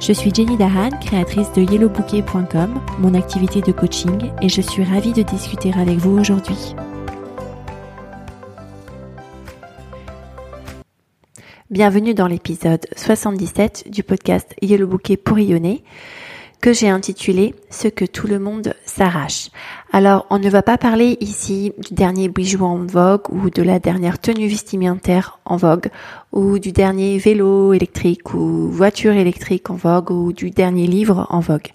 Je suis Jenny Dahan, créatrice de yellowbouquet.com, mon activité de coaching, et je suis ravie de discuter avec vous aujourd'hui. Bienvenue dans l'épisode 77 du podcast Yellow Bouquet pour rayonner que j'ai intitulé Ce que tout le monde s'arrache. Alors, on ne va pas parler ici du dernier bijou en vogue ou de la dernière tenue vestimentaire en vogue ou du dernier vélo électrique ou voiture électrique en vogue ou du dernier livre en vogue.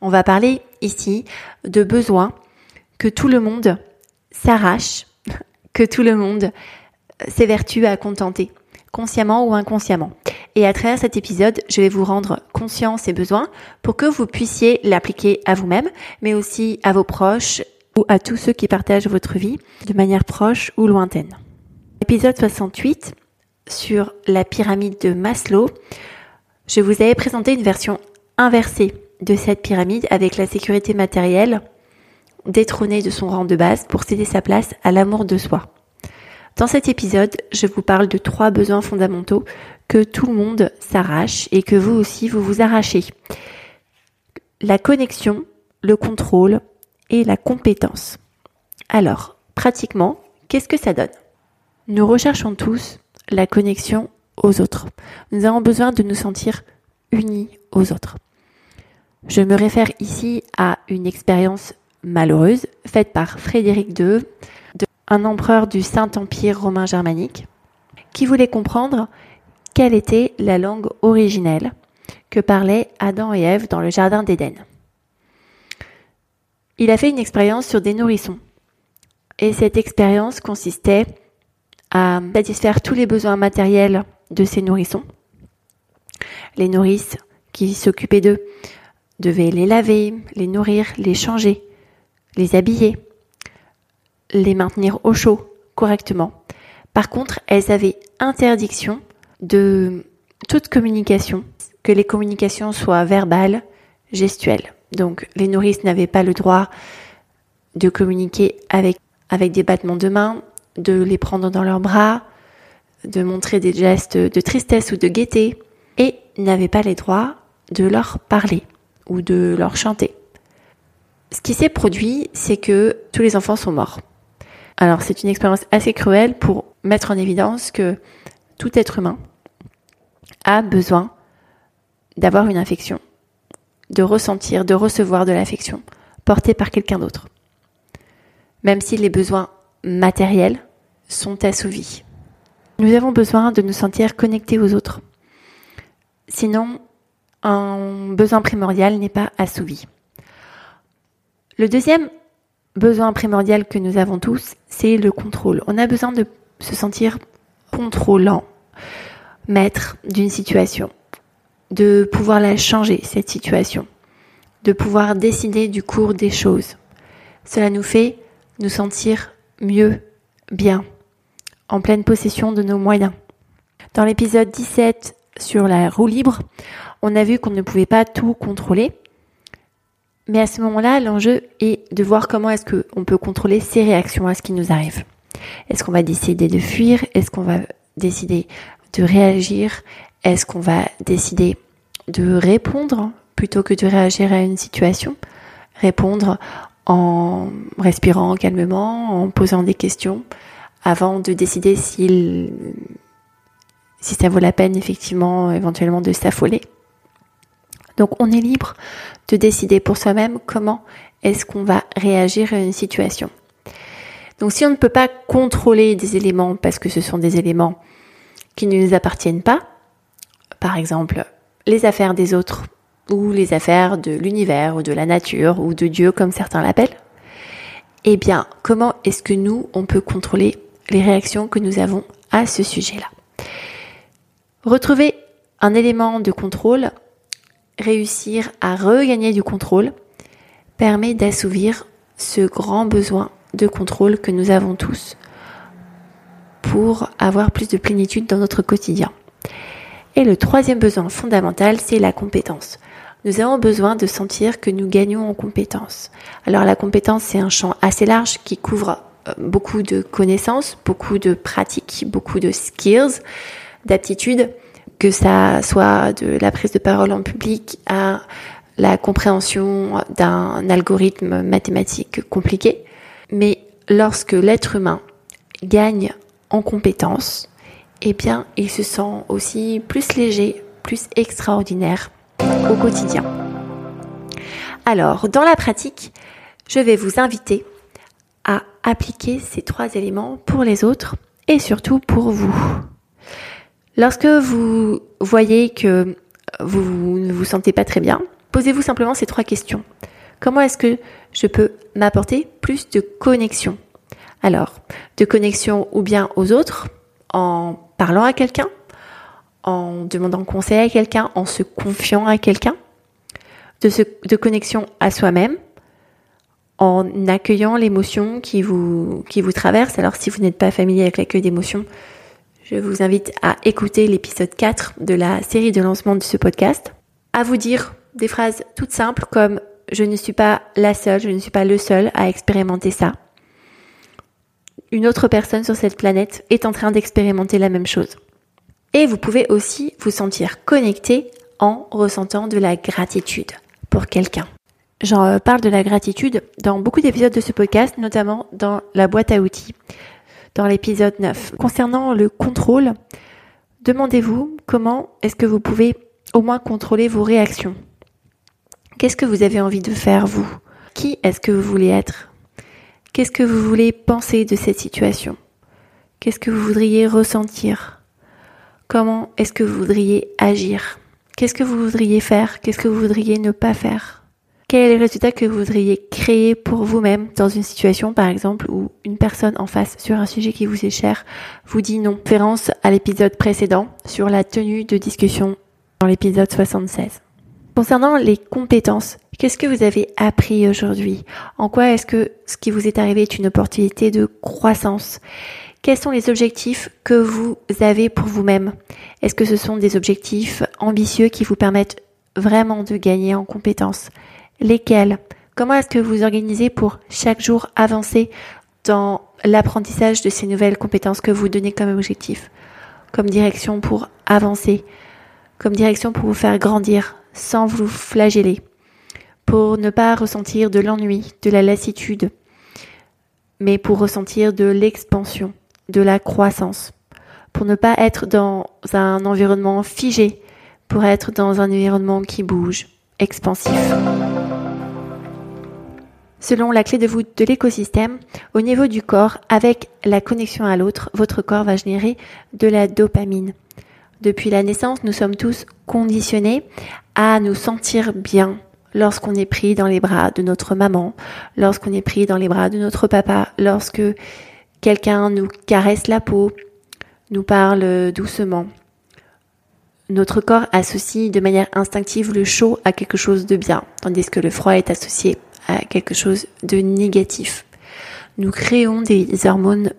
On va parler ici de besoins que tout le monde s'arrache, que tout le monde s'évertue à contenter, consciemment ou inconsciemment. Et à travers cet épisode, je vais vous rendre conscient ces besoins pour que vous puissiez l'appliquer à vous-même, mais aussi à vos proches ou à tous ceux qui partagent votre vie de manière proche ou lointaine. Épisode 68 sur la pyramide de Maslow. Je vous avais présenté une version inversée de cette pyramide avec la sécurité matérielle détrônée de son rang de base pour céder sa place à l'amour de soi. Dans cet épisode, je vous parle de trois besoins fondamentaux que tout le monde s'arrache et que vous aussi vous vous arrachez. La connexion, le contrôle et la compétence. Alors, pratiquement, qu'est-ce que ça donne? Nous recherchons tous la connexion aux autres. Nous avons besoin de nous sentir unis aux autres. Je me réfère ici à une expérience malheureuse faite par Frédéric II un empereur du Saint-Empire romain germanique, qui voulait comprendre quelle était la langue originelle que parlaient Adam et Ève dans le Jardin d'Éden. Il a fait une expérience sur des nourrissons. Et cette expérience consistait à satisfaire tous les besoins matériels de ces nourrissons. Les nourrices qui s'occupaient d'eux devaient les laver, les nourrir, les changer, les habiller, les maintenir au chaud correctement. Par contre, elles avaient interdiction de toute communication, que les communications soient verbales, gestuelles. Donc les nourrices n'avaient pas le droit de communiquer avec, avec des battements de main, de les prendre dans leurs bras, de montrer des gestes de tristesse ou de gaieté, et n'avaient pas les droits de leur parler ou de leur chanter. Ce qui s'est produit, c'est que tous les enfants sont morts. Alors c'est une expérience assez cruelle pour mettre en évidence que tout être humain a besoin d'avoir une affection, de ressentir, de recevoir de l'affection portée par quelqu'un d'autre. Même si les besoins matériels sont assouvis. Nous avons besoin de nous sentir connectés aux autres. Sinon, un besoin primordial n'est pas assouvi. Le deuxième besoin primordial que nous avons tous, c'est le contrôle. On a besoin de se sentir contrôlant, maître d'une situation, de pouvoir la changer, cette situation, de pouvoir décider du cours des choses. Cela nous fait nous sentir mieux, bien, en pleine possession de nos moyens. Dans l'épisode 17 sur la roue libre, on a vu qu'on ne pouvait pas tout contrôler, mais à ce moment-là, l'enjeu est de voir comment est-ce qu'on peut contrôler ses réactions à ce qui nous arrive. Est-ce qu'on va décider de fuir? Est-ce qu'on va décider de réagir? Est-ce qu'on va décider de répondre plutôt que de réagir à une situation? Répondre en respirant calmement, en posant des questions, avant de décider si ça vaut la peine effectivement éventuellement de s'affoler. Donc on est libre de décider pour soi-même comment est-ce qu'on va réagir à une situation. Donc si on ne peut pas contrôler des éléments parce que ce sont des éléments qui ne nous appartiennent pas, par exemple les affaires des autres ou les affaires de l'univers ou de la nature ou de Dieu comme certains l'appellent, eh bien comment est-ce que nous, on peut contrôler les réactions que nous avons à ce sujet-là? Retrouver un élément de contrôle réussir à regagner du contrôle permet d'assouvir ce grand besoin de contrôle que nous avons tous pour avoir plus de plénitude dans notre quotidien. Et le troisième besoin fondamental, c'est la compétence. Nous avons besoin de sentir que nous gagnons en compétence. Alors la compétence, c'est un champ assez large qui couvre euh, beaucoup de connaissances, beaucoup de pratiques, beaucoup de skills, d'aptitudes, que ça soit de la prise de parole en public à la compréhension d'un algorithme mathématique compliqué. Mais lorsque l'être humain gagne en compétence, eh bien, il se sent aussi plus léger, plus extraordinaire au quotidien. Alors, dans la pratique, je vais vous inviter à appliquer ces trois éléments pour les autres et surtout pour vous. Lorsque vous voyez que vous ne vous sentez pas très bien, posez-vous simplement ces trois questions. Comment est-ce que je peux m'apporter plus de connexion? Alors, de connexion ou bien aux autres, en parlant à quelqu'un, en demandant conseil à quelqu'un, en se confiant à quelqu'un, de, connexion à soi-même, en accueillant l'émotion qui vous, qui vous traverse? Alors si vous n'êtes pas familier avec l'accueil d'émotions, je vous invite à écouter l'épisode 4 de la série de lancement de ce podcast. À vous dire des phrases toutes simples comme je ne suis pas la seule, je ne suis pas le seul à expérimenter ça. Une autre personne sur cette planète est en train d'expérimenter la même chose. Et vous pouvez aussi vous sentir connecté en ressentant de la gratitude pour quelqu'un. J'en parle de la gratitude dans beaucoup d'épisodes de ce podcast, notamment dans la boîte à outils, dans l'épisode 9. Concernant le contrôle, demandez-vous comment est-ce que vous pouvez au moins contrôler vos réactions. Qu'est-ce que vous avez envie de faire, vous? Qui est-ce que vous voulez être? Qu'est-ce que vous voulez penser de cette situation? Qu'est-ce que vous voudriez ressentir? Comment est-ce que vous voudriez agir? Qu'est-ce que vous voudriez faire? Qu'est-ce que vous voudriez ne pas faire? Quel est le résultat que vous voudriez créer pour vous-même dans une situation, par exemple, où une personne en face sur un sujet qui vous est cher vous dit non? Référence à l'épisode précédent sur la tenue de discussion dans l'épisode 76. Concernant les compétences, qu'est-ce que vous avez appris aujourd'hui? En quoi est-ce que ce qui vous est arrivé est une opportunité de croissance? Quels sont les objectifs que vous avez pour vous-même? Est-ce que ce sont des objectifs ambitieux qui vous permettent vraiment de gagner en compétences? Lesquels? Comment est-ce que vous organisez pour chaque jour avancer dans l'apprentissage de ces nouvelles compétences que vous donnez comme objectif? Comme direction pour avancer? Comme direction pour vous faire grandir? Sans vous flageller Pour ne pas ressentir de l'ennui, de la lassitude mais pour ressentir de l'expansion de la croissance, pour ne pas être dans un environnement figé, pour être dans un environnement qui bouge, expansif. Selon la clé de voûte de l'écosystème, au niveau du corps, avec la connexion à l'autre, votre corps va générer de la dopamine. Depuis la naissance, nous sommes tous conditionnés à nous sentir bien lorsqu'on est pris dans les bras de notre maman, lorsqu'on est pris dans les bras de notre papa, lorsque quelqu'un nous caresse la peau, nous parle doucement. Notre corps associe de manière instinctive le chaud à quelque chose de bien, tandis que le froid est associé à quelque chose de négatif. Nous créons des hormones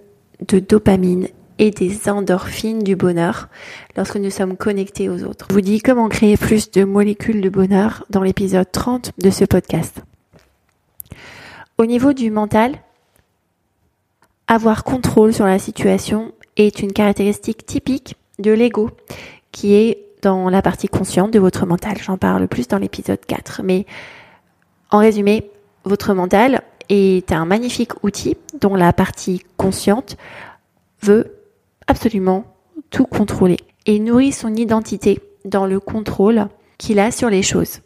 de dopamine et des endorphines du bonheur lorsque nous sommes connectés aux autres. Je vous dis comment créer plus de molécules de bonheur dans l'épisode 30 de ce podcast. Au niveau du mental, avoir contrôle sur la situation est une caractéristique typique de l'ego qui est dans la partie consciente de votre mental. J'en parle plus dans l'épisode 4. Mais en résumé, votre mental est un magnifique outil dont la partie consciente veut absolument tout contrôler et nourrit son identité dans le contrôle qu'il a sur les choses.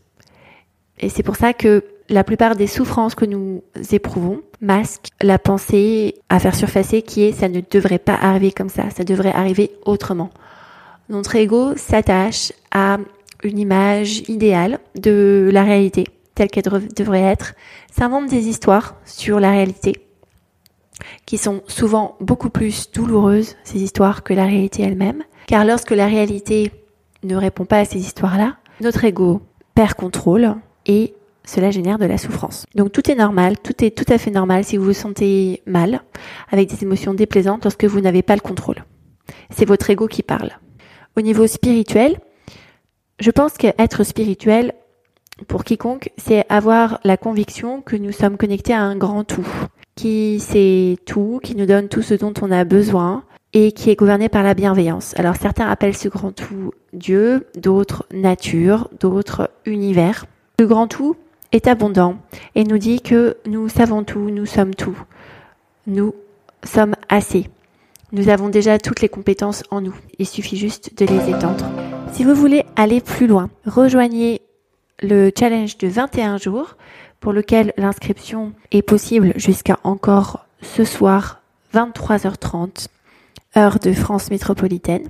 Et c'est pour ça que la plupart des souffrances que nous éprouvons masquent la pensée à faire surfacer qui est ça ne devrait pas arriver comme ça, ça devrait arriver autrement. Notre ego s'attache à une image idéale de la réalité telle qu'elle devrait être, s'invente des histoires sur la réalité qui sont souvent beaucoup plus douloureuses, ces histoires, que la réalité elle-même. Car lorsque la réalité ne répond pas à ces histoires-là, notre ego perd contrôle et cela génère de la souffrance. Donc tout est normal, tout est tout à fait normal si vous vous sentez mal, avec des émotions déplaisantes lorsque vous n'avez pas le contrôle. C'est votre ego qui parle. Au niveau spirituel, je pense qu'être spirituel, pour quiconque, c'est avoir la conviction que nous sommes connectés à un grand tout, qui sait tout, qui nous donne tout ce dont on a besoin et qui est gouverné par la bienveillance. Alors certains appellent ce grand tout Dieu, d'autres nature, d'autres univers. Le grand tout est abondant et nous dit que nous savons tout, nous sommes tout. Nous sommes assez. Nous avons déjà toutes les compétences en nous. Il suffit juste de les étendre. Si vous voulez aller plus loin, rejoignez le challenge de 21 jours pour lequel l'inscription est possible jusqu'à encore ce soir 23h30 heure de France métropolitaine.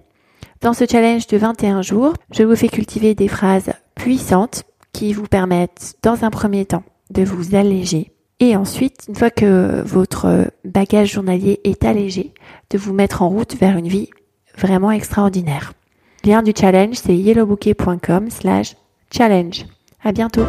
Dans ce challenge de 21 jours, je vous fais cultiver des phrases puissantes qui vous permettent dans un premier temps de vous alléger et ensuite, une fois que votre bagage journalier est allégé, de vous mettre en route vers une vie vraiment extraordinaire. lien du challenge, c'est yellowbouquet.com slash challenge. À bientôt.